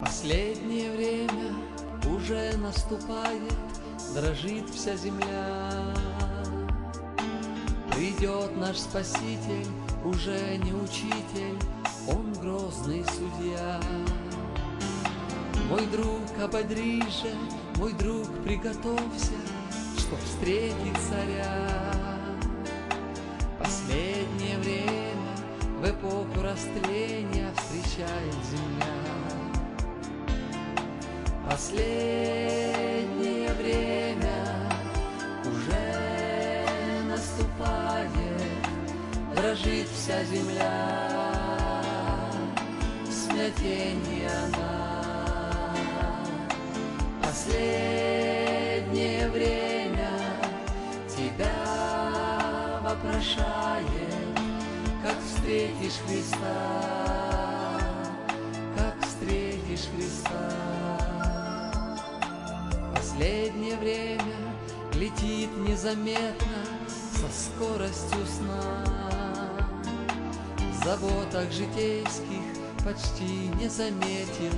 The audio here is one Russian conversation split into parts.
Последнее время уже наступает, дрожит вся земля. Придет наш Спаситель, уже не учитель, Он грозный судья. Мой друг, ободри же, мой друг, приготовься, Чтоб встретить царя. Последнее время в эпоху растления встречает земля. Последнее время уже наступает, дрожит вся земля, в смятении она. Последнее время тебя вопрошает, как встретишь Христа, как встретишь Христа. Последнее время летит незаметно со скоростью сна. В заботах житейских почти не заметим,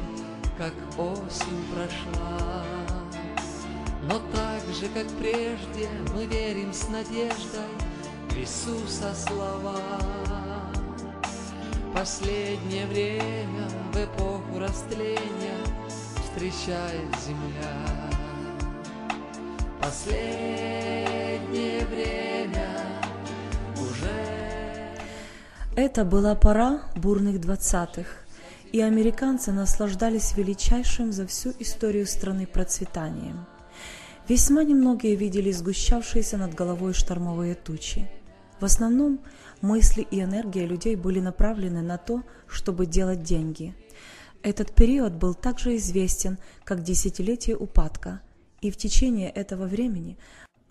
как осень прошла. Но так же, как прежде, мы верим с надеждой в Иисуса слова. Последнее время в эпоху растления встречает земля. Последнее время уже Это была пора бурных двадцатых, и американцы наслаждались величайшим за всю историю страны процветанием. Весьма немногие видели сгущавшиеся над головой штормовые тучи. В основном мысли и энергия людей были направлены на то, чтобы делать деньги. Этот период был также известен как десятилетие упадка, и в течение этого времени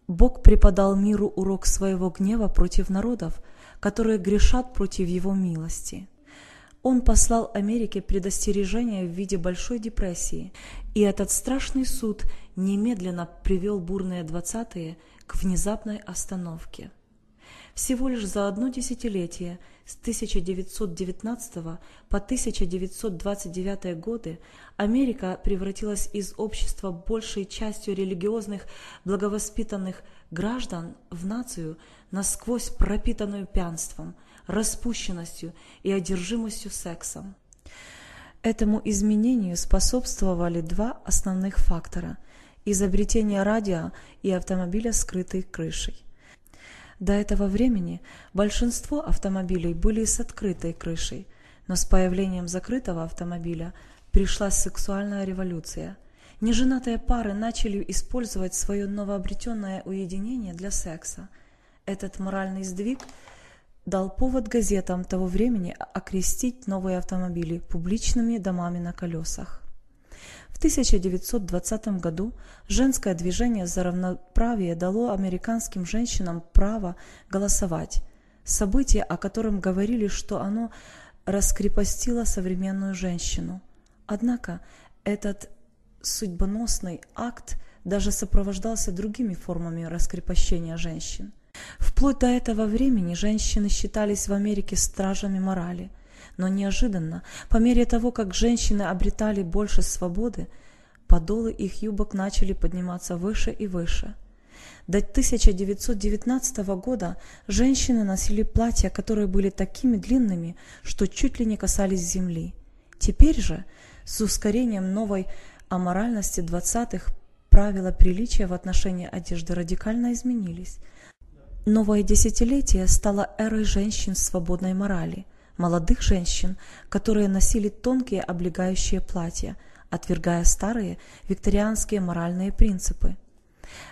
Бог преподал миру урок своего гнева против народов, которые грешат против Его милости. Он послал Америке предостережение в виде Большой депрессии, и этот страшный суд немедленно привел бурные двадцатые к внезапной остановке. Всего лишь за одно десятилетие с 1919 по 1929 годы Америка превратилась из общества большей частью религиозных благовоспитанных граждан в нацию, насквозь пропитанную пьянством, распущенностью и одержимостью сексом. Этому изменению способствовали два основных фактора – изобретение радио и автомобиля скрытой крышей. До этого времени большинство автомобилей были с открытой крышей, но с появлением закрытого автомобиля пришла сексуальная революция. Неженатые пары начали использовать свое новообретенное уединение для секса. Этот моральный сдвиг дал повод газетам того времени окрестить новые автомобили публичными домами на колесах. В 1920 году женское движение за равноправие дало американским женщинам право голосовать, событие, о котором говорили, что оно раскрепостило современную женщину. Однако этот судьбоносный акт даже сопровождался другими формами раскрепощения женщин. Вплоть до этого времени женщины считались в Америке стражами морали – но неожиданно, по мере того, как женщины обретали больше свободы, подолы их юбок начали подниматься выше и выше. До 1919 года женщины носили платья, которые были такими длинными, что чуть ли не касались земли. Теперь же, с ускорением новой аморальности 20-х, правила приличия в отношении одежды радикально изменились. Новое десятилетие стало эрой женщин свободной морали молодых женщин, которые носили тонкие облегающие платья, отвергая старые викторианские моральные принципы.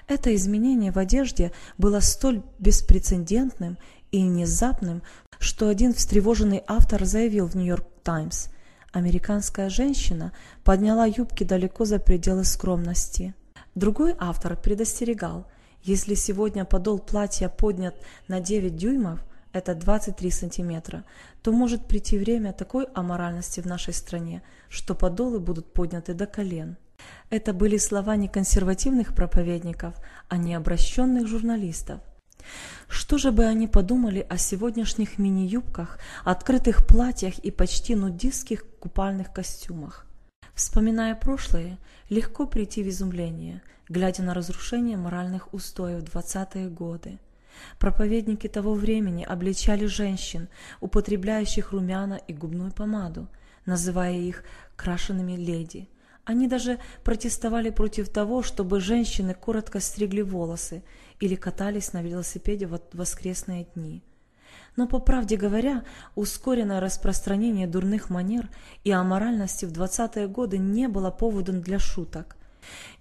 Это изменение в одежде было столь беспрецедентным и внезапным, что один встревоженный автор заявил в «Нью-Йорк Таймс», «Американская женщина подняла юбки далеко за пределы скромности». Другой автор предостерегал, если сегодня подол платья поднят на 9 дюймов, это 23 сантиметра, то может прийти время такой аморальности в нашей стране, что подолы будут подняты до колен. Это были слова не консервативных проповедников, а не обращенных журналистов. Что же бы они подумали о сегодняшних мини-юбках, открытых платьях и почти нудистских купальных костюмах? Вспоминая прошлое, легко прийти в изумление, глядя на разрушение моральных устоев в 20-е годы. Проповедники того времени обличали женщин, употребляющих румяна и губную помаду, называя их крашенными леди. Они даже протестовали против того, чтобы женщины коротко стригли волосы или катались на велосипеде в воскресные дни. Но, по правде говоря, ускоренное распространение дурных манер и аморальности в 20-е годы не было поводом для шуток.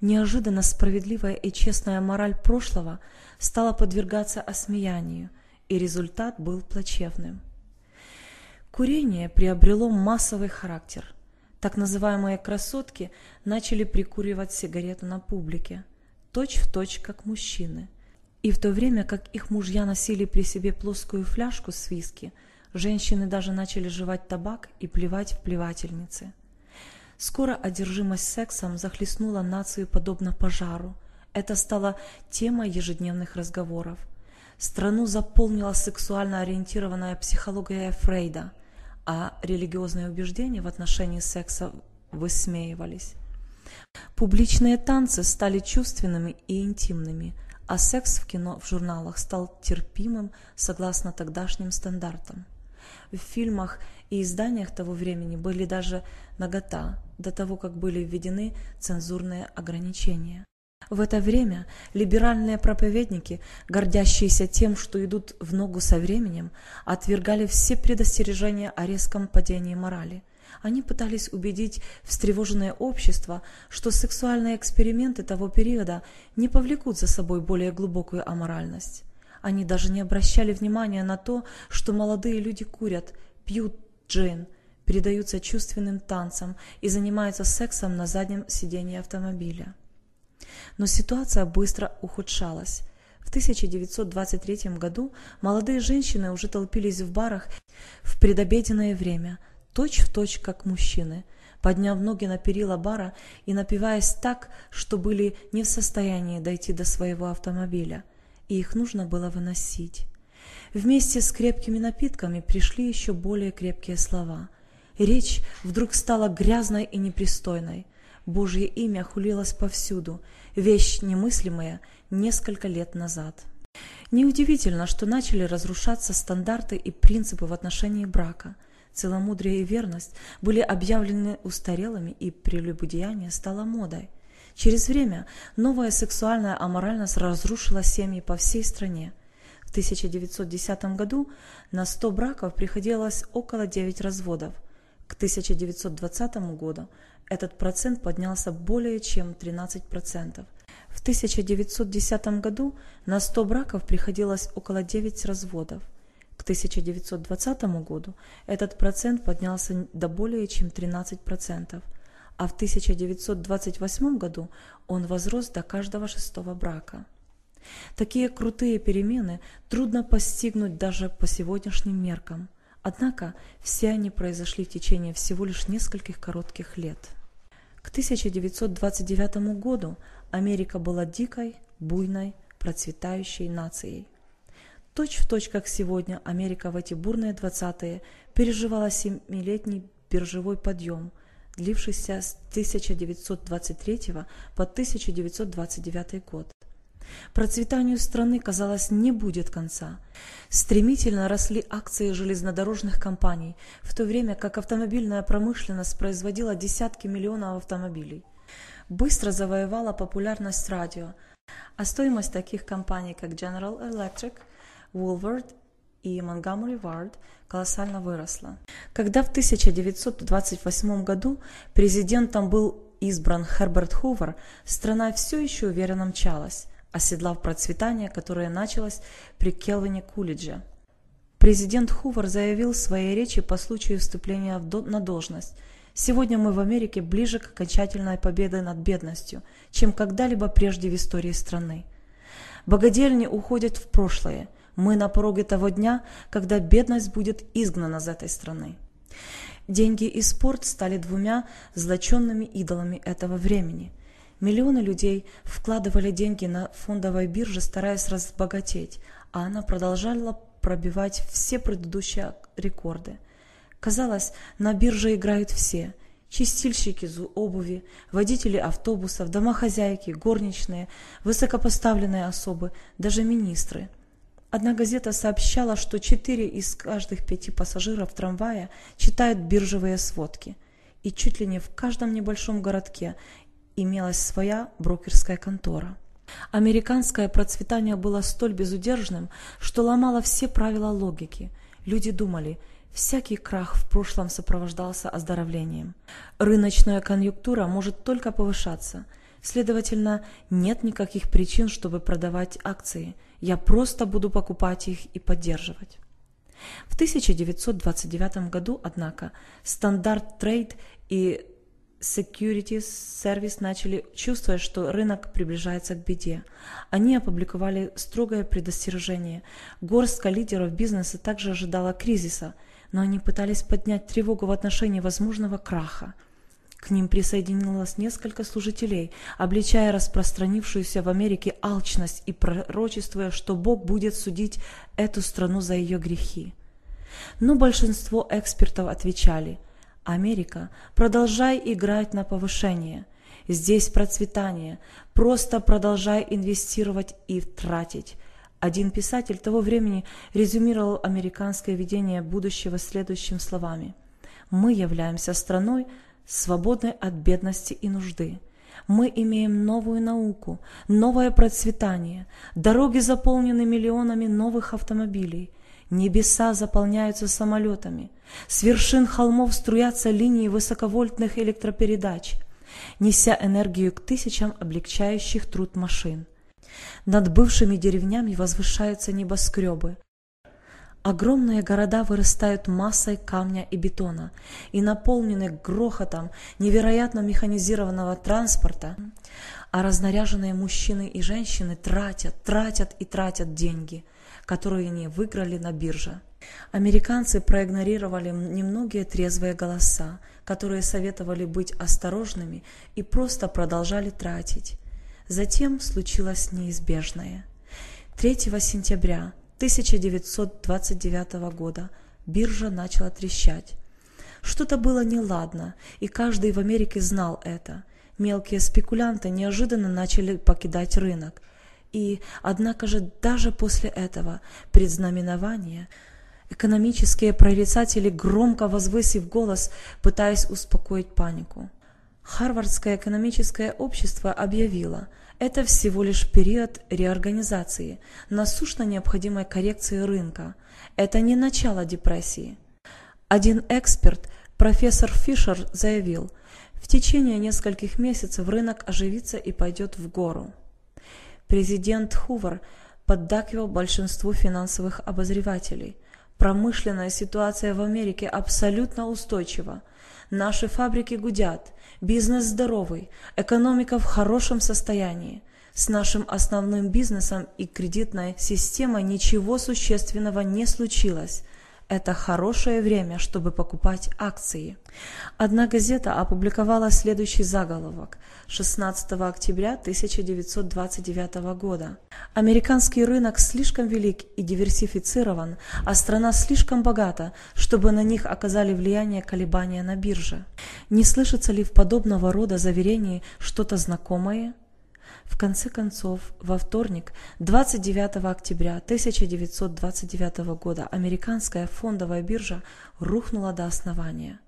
Неожиданно справедливая и честная мораль прошлого стала подвергаться осмеянию, и результат был плачевным. Курение приобрело массовый характер. Так называемые красотки начали прикуривать сигарету на публике, точь в точь как мужчины. И в то время, как их мужья носили при себе плоскую фляжку с виски, женщины даже начали жевать табак и плевать в плевательницы. Скоро одержимость сексом захлестнула нацию подобно пожару. Это стало темой ежедневных разговоров. Страну заполнила сексуально ориентированная психология Фрейда, а религиозные убеждения в отношении секса высмеивались. Публичные танцы стали чувственными и интимными, а секс в кино в журналах стал терпимым согласно тогдашним стандартам. В фильмах и изданиях того времени были даже нагота, до того, как были введены цензурные ограничения. В это время либеральные проповедники, гордящиеся тем, что идут в ногу со временем, отвергали все предостережения о резком падении морали. Они пытались убедить встревоженное общество, что сексуальные эксперименты того периода не повлекут за собой более глубокую аморальность. Они даже не обращали внимания на то, что молодые люди курят, пьют джин, предаются чувственным танцам и занимаются сексом на заднем сидении автомобиля. Но ситуация быстро ухудшалась. В 1923 году молодые женщины уже толпились в барах в предобеденное время, точь-в-точь точь как мужчины, подняв ноги на перила бара и напиваясь так, что были не в состоянии дойти до своего автомобиля, и их нужно было выносить. Вместе с крепкими напитками пришли еще более крепкие слова – Речь вдруг стала грязной и непристойной. Божье имя хулилось повсюду, вещь немыслимая несколько лет назад. Неудивительно, что начали разрушаться стандарты и принципы в отношении брака. Целомудрие и верность были объявлены устарелыми, и прелюбодеяние стало модой. Через время новая сексуальная аморальность разрушила семьи по всей стране. В 1910 году на 100 браков приходилось около 9 разводов – к 1920 году этот процент поднялся более чем 13%. В 1910 году на 100 браков приходилось около 9 разводов. К 1920 году этот процент поднялся до более чем 13%, а в 1928 году он возрос до каждого шестого брака. Такие крутые перемены трудно постигнуть даже по сегодняшним меркам – Однако все они произошли в течение всего лишь нескольких коротких лет. К 1929 году Америка была дикой, буйной, процветающей нацией. Точь в точь, как сегодня, Америка в эти бурные 20-е переживала семилетний биржевой подъем, длившийся с 1923 по 1929 год. Процветанию страны, казалось, не будет конца. Стремительно росли акции железнодорожных компаний, в то время как автомобильная промышленность производила десятки миллионов автомобилей. Быстро завоевала популярность радио, а стоимость таких компаний, как General Electric, Woolworth и Montgomery Ward колоссально выросла. Когда в 1928 году президентом был избран Херберт Хувер, страна все еще уверенно мчалась оседлав процветание, которое началось при Келвине Кулидже. Президент Хувер заявил в своей речи по случаю вступления на должность «Сегодня мы в Америке ближе к окончательной победе над бедностью, чем когда-либо прежде в истории страны. Богодельни уходят в прошлое. Мы на пороге того дня, когда бедность будет изгнана из этой страны». Деньги и спорт стали двумя злоченными идолами этого времени – Миллионы людей вкладывали деньги на фондовой бирже, стараясь разбогатеть, а она продолжала пробивать все предыдущие рекорды. Казалось, на бирже играют все. чистильщики обуви, водители автобусов, домохозяйки, горничные, высокопоставленные особы, даже министры. Одна газета сообщала, что четыре из каждых пяти пассажиров трамвая читают биржевые сводки, и чуть ли не в каждом небольшом городке имелась своя брокерская контора. Американское процветание было столь безудержным, что ломало все правила логики. Люди думали, всякий крах в прошлом сопровождался оздоровлением. Рыночная конъюнктура может только повышаться. Следовательно, нет никаких причин, чтобы продавать акции. Я просто буду покупать их и поддерживать. В 1929 году, однако, Standard Trade and Securities Service начали чувствовать, что рынок приближается к беде. Они опубликовали строгое предостережение. Горстка лидеров бизнеса также ожидала кризиса, но они пытались поднять тревогу в отношении возможного краха. К ним присоединилось несколько служителей, обличая распространившуюся в Америке алчность и пророчествуя, что Бог будет судить эту страну за ее грехи. Но большинство экспертов отвечали – Америка, продолжай играть на повышение. Здесь процветание. Просто продолжай инвестировать и тратить. Один писатель того времени резюмировал американское видение будущего следующими словами. «Мы являемся страной, свободной от бедности и нужды. Мы имеем новую науку, новое процветание, дороги заполнены миллионами новых автомобилей, Небеса заполняются самолетами. С вершин холмов струятся линии высоковольтных электропередач, неся энергию к тысячам облегчающих труд машин. Над бывшими деревнями возвышаются небоскребы. Огромные города вырастают массой камня и бетона и наполнены грохотом невероятно механизированного транспорта, а разнаряженные мужчины и женщины тратят, тратят и тратят деньги – которые они выиграли на бирже. Американцы проигнорировали немногие трезвые голоса, которые советовали быть осторожными и просто продолжали тратить. Затем случилось неизбежное. 3 сентября 1929 года биржа начала трещать. Что-то было неладно, и каждый в Америке знал это. Мелкие спекулянты неожиданно начали покидать рынок. И, однако же, даже после этого предзнаменования экономические прорицатели, громко возвысив голос, пытаясь успокоить панику. Харвардское экономическое общество объявило, это всего лишь период реорганизации, насущно необходимой коррекции рынка. Это не начало депрессии. Один эксперт, профессор Фишер, заявил, в течение нескольких месяцев рынок оживится и пойдет в гору. Президент Хувер поддакивал большинству финансовых обозревателей. Промышленная ситуация в Америке абсолютно устойчива. Наши фабрики гудят, бизнес здоровый, экономика в хорошем состоянии. С нашим основным бизнесом и кредитной системой ничего существенного не случилось – это хорошее время, чтобы покупать акции. Одна газета опубликовала следующий заголовок 16 октября 1929 года. Американский рынок слишком велик и диверсифицирован, а страна слишком богата, чтобы на них оказали влияние колебания на бирже. Не слышится ли в подобного рода заверении что-то знакомое? В конце концов, во вторник, 29 октября 1929 года, американская фондовая биржа рухнула до основания.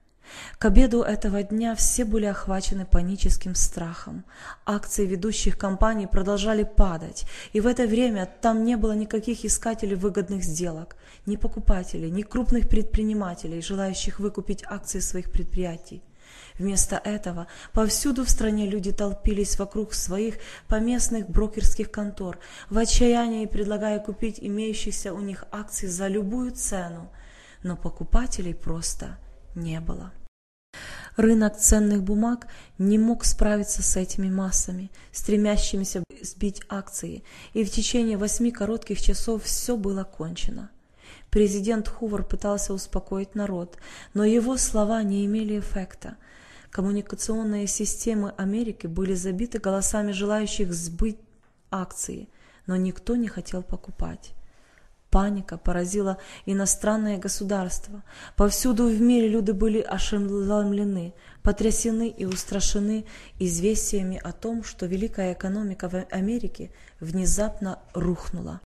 К обеду этого дня все были охвачены паническим страхом. Акции ведущих компаний продолжали падать, и в это время там не было никаких искателей выгодных сделок, ни покупателей, ни крупных предпринимателей, желающих выкупить акции своих предприятий. Вместо этого повсюду в стране люди толпились вокруг своих поместных брокерских контор, в отчаянии предлагая купить имеющиеся у них акции за любую цену, но покупателей просто не было. Рынок ценных бумаг не мог справиться с этими массами, стремящимися сбить акции, и в течение восьми коротких часов все было кончено. Президент Хувар пытался успокоить народ, но его слова не имели эффекта. Коммуникационные системы Америки были забиты голосами желающих сбыть акции, но никто не хотел покупать. Паника поразила иностранные государства. Повсюду в мире люди были ошеломлены, потрясены и устрашены известиями о том, что великая экономика в Америке внезапно рухнула.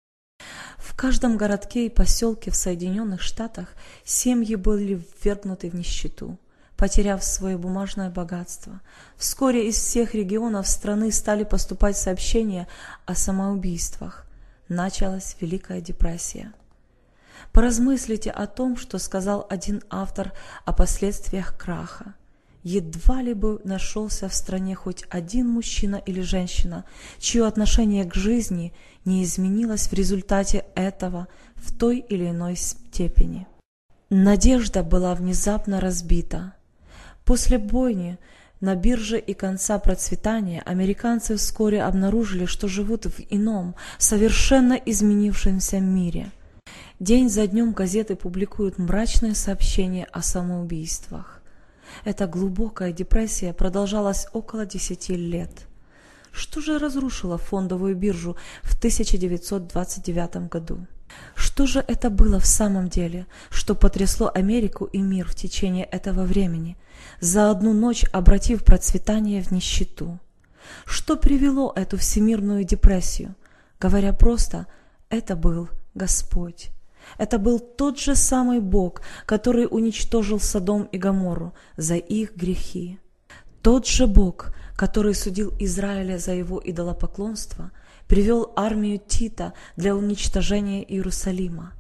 В каждом городке и поселке в Соединенных Штатах семьи были ввергнуты в нищету, потеряв свое бумажное богатство. Вскоре из всех регионов страны стали поступать сообщения о самоубийствах. Началась Великая депрессия. Поразмыслите о том, что сказал один автор о последствиях краха едва ли бы нашелся в стране хоть один мужчина или женщина, чье отношение к жизни не изменилось в результате этого в той или иной степени. Надежда была внезапно разбита. После бойни на бирже и конца процветания американцы вскоре обнаружили, что живут в ином, совершенно изменившемся мире. День за днем газеты публикуют мрачные сообщения о самоубийствах. Эта глубокая депрессия продолжалась около 10 лет. Что же разрушило фондовую биржу в 1929 году? Что же это было в самом деле, что потрясло Америку и мир в течение этого времени, за одну ночь обратив процветание в нищету? Что привело эту всемирную депрессию? Говоря просто, это был Господь. Это был тот же самый Бог, который уничтожил Содом и Гоморру за их грехи. Тот же Бог, который судил Израиля за его идолопоклонство, привел армию Тита для уничтожения Иерусалима.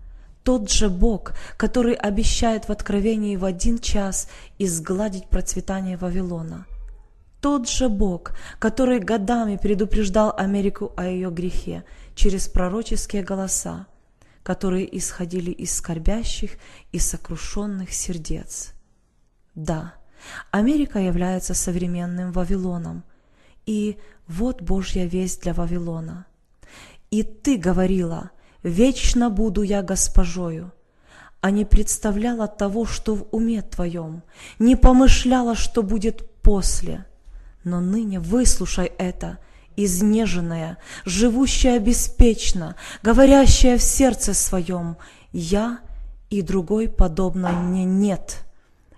Тот же Бог, который обещает в Откровении в один час изгладить процветание Вавилона. Тот же Бог, который годами предупреждал Америку о ее грехе через пророческие голоса которые исходили из скорбящих и сокрушенных сердец. Да, Америка является современным Вавилоном, и вот Божья весть для Вавилона. И ты говорила, вечно буду я госпожою, а не представляла того, что в уме твоем, не помышляла, что будет после. Но ныне выслушай это – изнеженная, живущая беспечно, говорящая в сердце своем, «Я и другой подобной мне нет».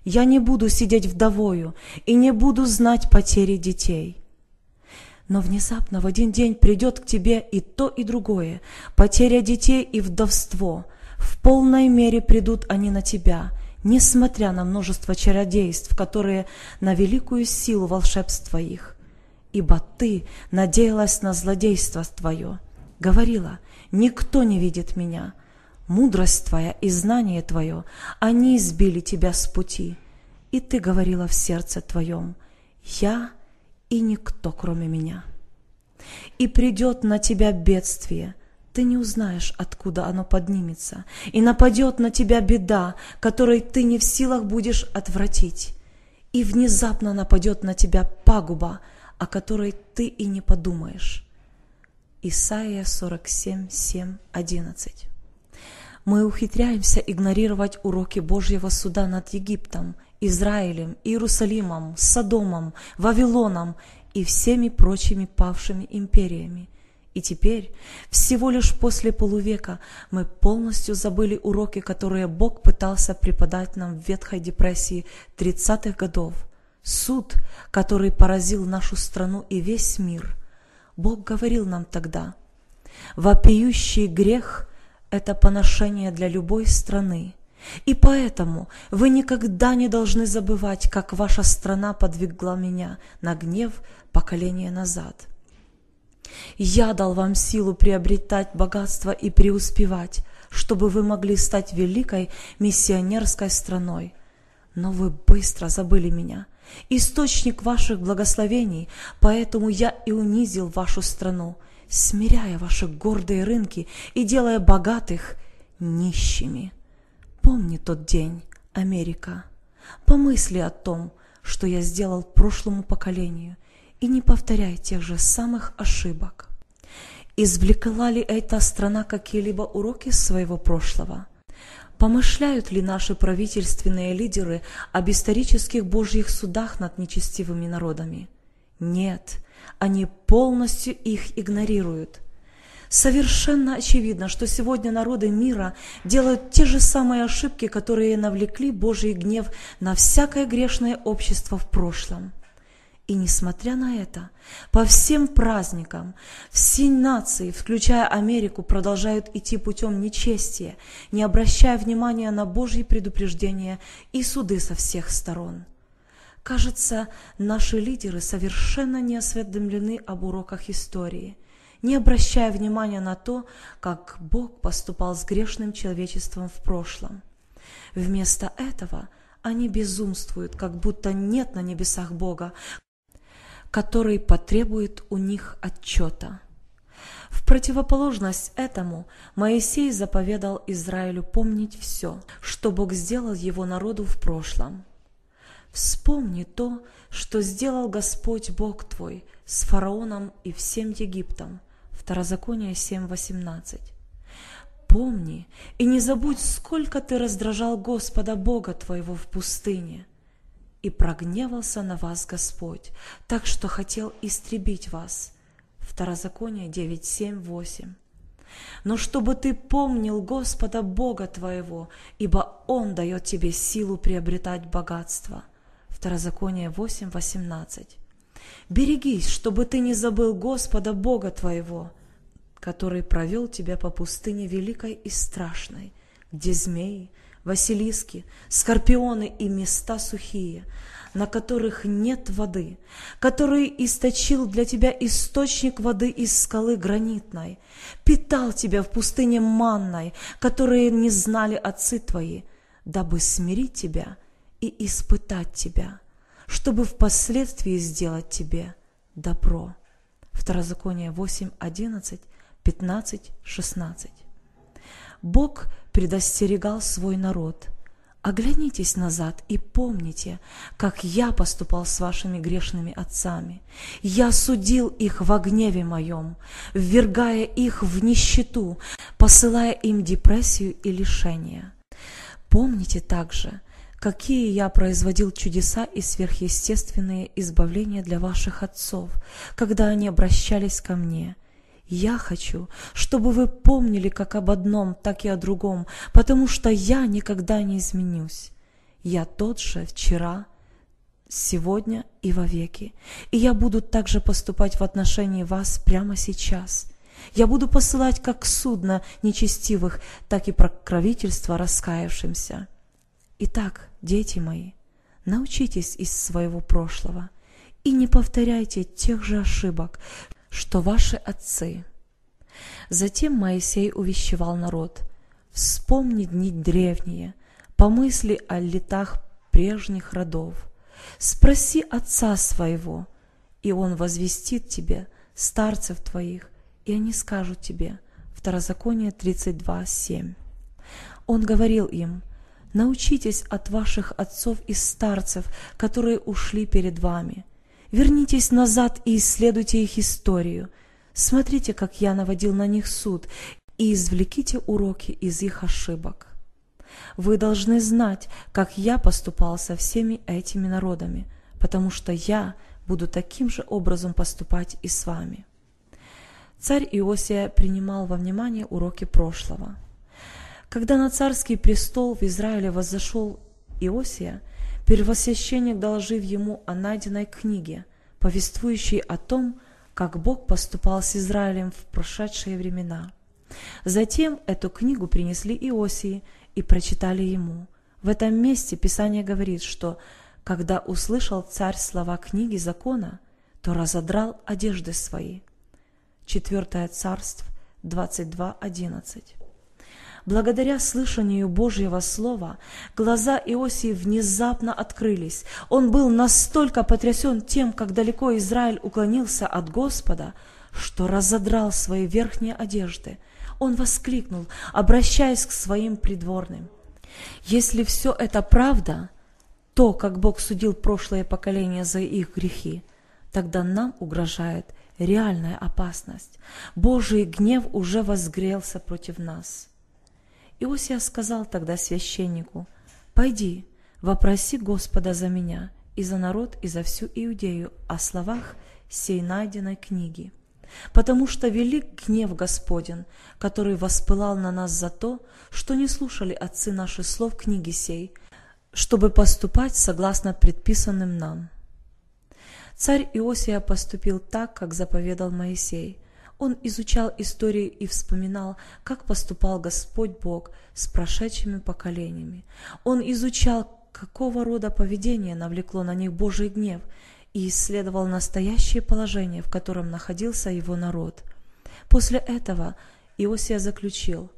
Я не буду сидеть вдовою и не буду знать потери детей. Но внезапно в один день придет к тебе и то, и другое, потеря детей и вдовство. В полной мере придут они на тебя, несмотря на множество чародейств, которые на великую силу волшебства их ибо ты надеялась на злодейство твое. Говорила, никто не видит меня. Мудрость твоя и знание твое, они избили тебя с пути. И ты говорила в сердце твоем, я и никто, кроме меня. И придет на тебя бедствие, ты не узнаешь, откуда оно поднимется, и нападет на тебя беда, которой ты не в силах будешь отвратить. И внезапно нападет на тебя пагуба, о которой ты и не подумаешь. Исайя 47, 7, 11. Мы ухитряемся игнорировать уроки Божьего суда над Египтом, Израилем, Иерусалимом, Содомом, Вавилоном и всеми прочими павшими империями. И теперь, всего лишь после полувека, мы полностью забыли уроки, которые Бог пытался преподать нам в ветхой депрессии 30-х годов – суд, который поразил нашу страну и весь мир. Бог говорил нам тогда, «Вопиющий грех – это поношение для любой страны, и поэтому вы никогда не должны забывать, как ваша страна подвигла меня на гнев поколения назад. Я дал вам силу приобретать богатство и преуспевать, чтобы вы могли стать великой миссионерской страной. Но вы быстро забыли меня – источник ваших благословений, поэтому я и унизил вашу страну, смиряя ваши гордые рынки и делая богатых нищими. Помни тот день, Америка. Помысли о том, что я сделал прошлому поколению, и не повторяй тех же самых ошибок. Извлекла ли эта страна какие-либо уроки своего прошлого? Помышляют ли наши правительственные лидеры об исторических божьих судах над нечестивыми народами? Нет, они полностью их игнорируют. Совершенно очевидно, что сегодня народы мира делают те же самые ошибки, которые навлекли Божий гнев на всякое грешное общество в прошлом. И несмотря на это, по всем праздникам все нации, включая Америку, продолжают идти путем нечестия, не обращая внимания на Божьи предупреждения и суды со всех сторон. Кажется, наши лидеры совершенно не осведомлены об уроках истории – не обращая внимания на то, как Бог поступал с грешным человечеством в прошлом. Вместо этого они безумствуют, как будто нет на небесах Бога, который потребует у них отчета. В противоположность этому Моисей заповедал Израилю помнить все, что Бог сделал его народу в прошлом. Вспомни то, что сделал Господь Бог твой с фараоном и всем Египтом, Второзаконие 7.18. Помни и не забудь, сколько ты раздражал Господа Бога твоего в пустыне. И прогневался на вас Господь, так что хотел истребить вас. Второзаконие 9.7.8. Но чтобы ты помнил Господа Бога твоего, ибо Он дает тебе силу приобретать богатство. Второзаконие 8.18. Берегись, чтобы ты не забыл Господа Бога твоего, который провел тебя по пустыне великой и страшной, где змеи, василиски, скорпионы и места сухие, на которых нет воды, который источил для тебя источник воды из скалы гранитной, питал тебя в пустыне манной, которые не знали отцы твои, дабы смирить тебя и испытать тебя – чтобы впоследствии сделать тебе добро. Второзаконие 8, 11, 15, 16. Бог предостерегал свой народ. Оглянитесь назад и помните, как я поступал с вашими грешными отцами. Я судил их во гневе моем, ввергая их в нищету, посылая им депрессию и лишение. Помните также, какие я производил чудеса и сверхъестественные избавления для ваших отцов, когда они обращались ко мне. Я хочу, чтобы вы помнили как об одном, так и о другом, потому что я никогда не изменюсь. Я тот же вчера, сегодня и вовеки, и я буду также поступать в отношении вас прямо сейчас. Я буду посылать как судно нечестивых, так и покровительство раскаявшимся. Итак, дети мои, научитесь из своего прошлого и не повторяйте тех же ошибок, что ваши отцы. Затем Моисей увещевал народ, вспомни дни древние, помысли о летах прежних родов, спроси отца своего, и он возвестит тебе старцев твоих, и они скажут тебе. Второзаконие 32, 7. Он говорил им – Научитесь от ваших отцов и старцев, которые ушли перед вами. Вернитесь назад и исследуйте их историю. Смотрите, как я наводил на них суд, и извлеките уроки из их ошибок. Вы должны знать, как я поступал со всеми этими народами, потому что я буду таким же образом поступать и с вами. Царь Иосия принимал во внимание уроки прошлого – когда на царский престол в Израиле возошел Иосия, первосвященник доложив ему о найденной книге, повествующей о том, как Бог поступал с Израилем в прошедшие времена. Затем эту книгу принесли Иосии и прочитали ему. В этом месте Писание говорит, что когда услышал царь слова книги закона, то разодрал одежды свои. Четвертое царство 22.11 Благодаря слышанию Божьего Слова глаза Иосии внезапно открылись. Он был настолько потрясен тем, как далеко Израиль уклонился от Господа, что разодрал свои верхние одежды. Он воскликнул, обращаясь к своим придворным. Если все это правда, то, как Бог судил прошлое поколение за их грехи, тогда нам угрожает реальная опасность. Божий гнев уже возгрелся против нас. Иосия сказал тогда священнику, «Пойди, вопроси Господа за меня и за народ и за всю Иудею о словах сей найденной книги». потому что велик гнев Господен, который воспылал на нас за то, что не слушали отцы наши слов книги сей, чтобы поступать согласно предписанным нам. Царь Иосия поступил так, как заповедал Моисей. Он изучал историю и вспоминал, как поступал Господь Бог с прошедшими поколениями. Он изучал, какого рода поведение навлекло на них Божий гнев – и исследовал настоящее положение, в котором находился его народ. После этого Иосия заключил,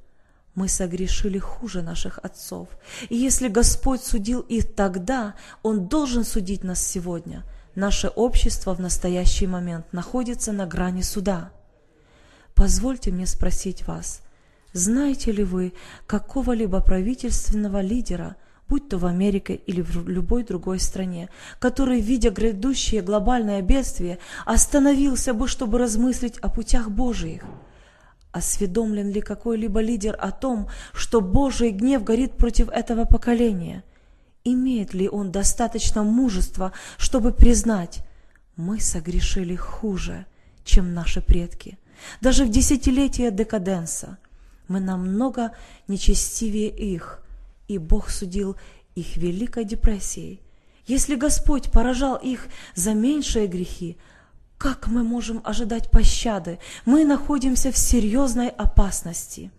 «Мы согрешили хуже наших отцов, и если Господь судил их тогда, Он должен судить нас сегодня. Наше общество в настоящий момент находится на грани суда». Позвольте мне спросить вас, знаете ли вы какого-либо правительственного лидера – будь то в Америке или в любой другой стране, который, видя грядущее глобальное бедствие, остановился бы, чтобы размыслить о путях Божиих. Осведомлен ли какой-либо лидер о том, что Божий гнев горит против этого поколения? Имеет ли он достаточно мужества, чтобы признать, мы согрешили хуже, чем наши предки? Даже в десятилетие декаденса мы намного нечестивее их – и Бог судил их великой депрессией. Если Господь поражал их за меньшие грехи, как мы можем ожидать пощады? Мы находимся в серьезной опасности.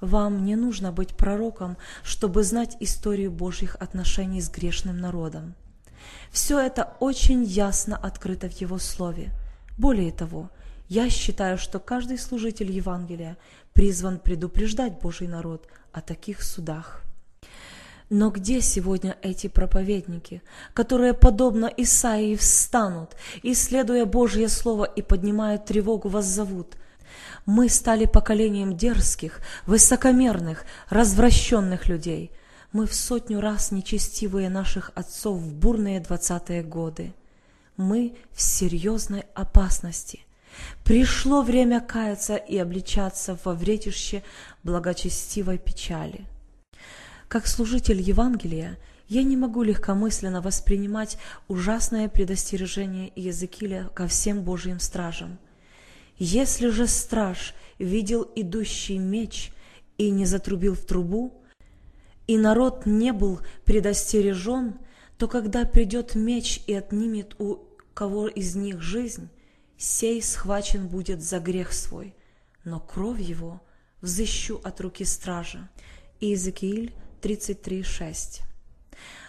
Вам не нужно быть пророком, чтобы знать историю Божьих отношений с грешным народом. Все это очень ясно открыто в Его Слове. Более того, я считаю, что каждый служитель Евангелия призван предупреждать Божий народ о таких судах. Но где сегодня эти проповедники, которые, подобно Исаии, встанут, исследуя Божье Слово и поднимая тревогу, вас зовут? Мы стали поколением дерзких, высокомерных, развращенных людей. Мы в сотню раз нечестивые наших отцов в бурные двадцатые годы. Мы в серьезной опасности. Пришло время каяться и обличаться во вретище благочестивой печали – как служитель Евангелия, я не могу легкомысленно воспринимать ужасное предостережение Иезекииля ко всем Божьим стражам. Если же страж видел идущий меч и не затрубил в трубу, и народ не был предостережен, то когда придет меч и отнимет у кого из них жизнь, сей схвачен будет за грех свой, но кровь его взыщу от руки стража. Иезекииль 33.6.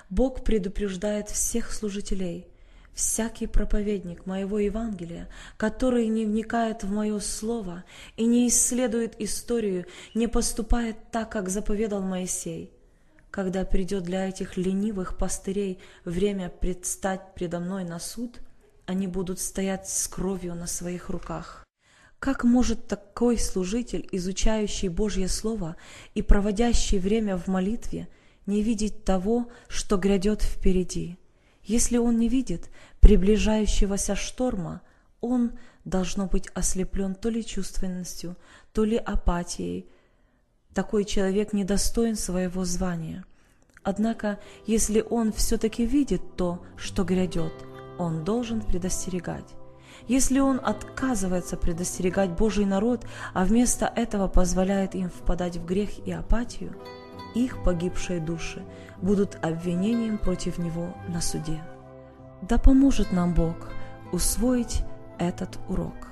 Бог предупреждает всех служителей, всякий проповедник моего Евангелия, который не вникает в мое слово и не исследует историю, не поступает так, как заповедал Моисей. Когда придет для этих ленивых пастырей время предстать предо мной на суд, они будут стоять с кровью на своих руках. Как может такой служитель, изучающий Божье Слово и проводящий время в молитве, не видеть того, что грядет впереди? Если он не видит приближающегося шторма, он должно быть ослеплен то ли чувственностью, то ли апатией. Такой человек недостоин своего звания. Однако, если он все-таки видит то, что грядет, он должен предостерегать. Если он отказывается предостерегать Божий народ, а вместо этого позволяет им впадать в грех и апатию, их погибшие души будут обвинением против него на суде. Да поможет нам Бог усвоить этот урок.